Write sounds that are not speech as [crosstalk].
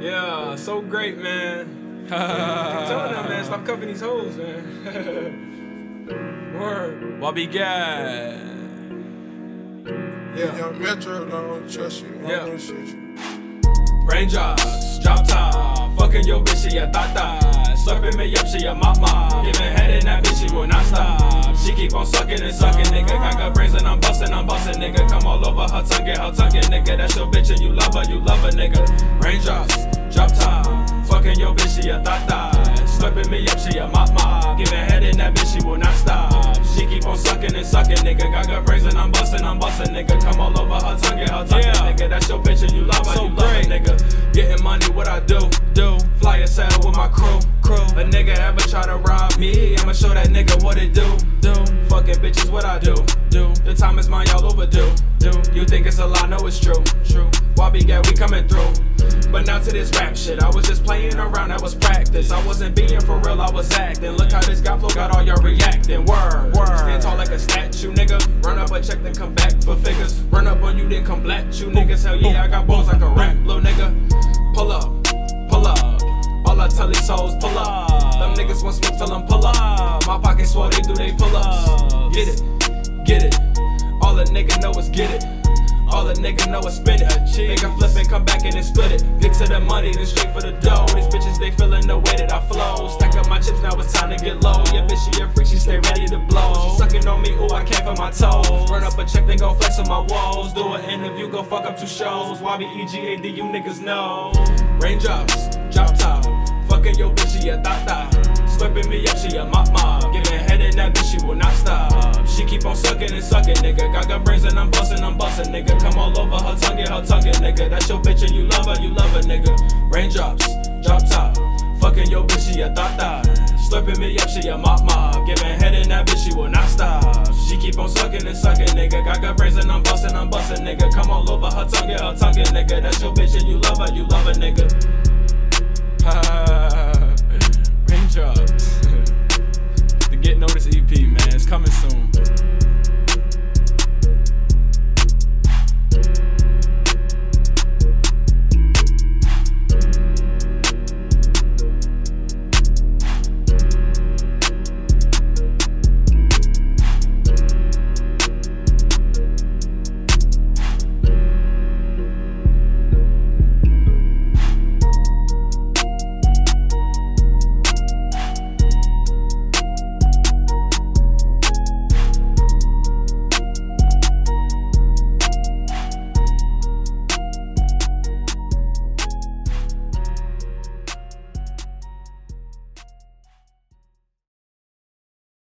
Yeah, so great, man. [laughs] I'm telling them, man, stop cuffing these hoes, man. [laughs] Word. Wabi Gad. Yeah, young Metro don't trust you. Yeah. Yeah. Shoot you. Raindrops, drop top, fucking your bitch, she a tata. Slurping me up, she a mama. Giving head in that bitch, she will not stop. She keep on sucking and sucking, nigga. I got brains and I'm busting, I'm busting, nigga. Come all over her tongue, get her tongue, nigga. That's your bitch and you love her, you love her, nigga. Raindrops, drop top, fucking your bitch, she a tata. Slurping me up, she a mama. Giving head in that bitch, she will not stop. She keep on sucking and sucking, nigga. I got brains and I'm busting, I'm busting, nigga. Come all over her tongue, get her tongue, Yeah. nigga. That's your bitch and you love her, So you love her, nigga. Getting money, what I do, do. Fly a sail with my crew, crew. A nigga ever try to rob me, I'ma show that nigga what it do. Fucking bitches, what I do, do. The time is mine, y'all overdue, do. You think it's a lie, no, it's true, true. Wabi Gad, we coming through. But now to this rap shit, I was just playing around, I was practice. I wasn't being for real, I was acting. Look how this guy flow got all y'all reacting. Word, Word. Stand tall like a statue, nigga. Run up a check, then come back for figures. Run up on you, then come black you niggas. Hell yeah, I got balls like a rap, little nigga. Get it. All a nigga know is spin it. Make a flip and come back and then split it. Get to the money, then straight for the dough. These bitches, they feeling the way that I flow. Stack up my chips, now it's time to get low. Yeah, bitch, she a freak, she stay ready to blow. She sucking on me, ooh, I can't feel my toes. Run up a check, then go flex on my walls. Do an interview, go fuck up two shows. YB, EGAD, you niggas know. Raindrops, drop top. Fucking your bitch, she a tata. Slurping me up, she a mama. Giving head in that bitch, she will not stop. She keep on sucking and sucking, nigga. Got good brains and I'm busting, I'm busting, nigga. Come all over her tongue, get her tongue, nigga. That's your bitch and you love her, you love her, nigga. Raindrops, drop top. Fucking your bitch, she a tata. Slurping me up, she a mama. Giving head in that bitch, she will not stop. She keep on sucking and sucking, nigga. Got good brains and I'm busting, I'm busting, nigga. Come all over her tongue, get her tongue, nigga. That's your bitch and you love her, you love her, nigga. Raindrops. [laughs] the Get Notice EP, man. It's coming soon.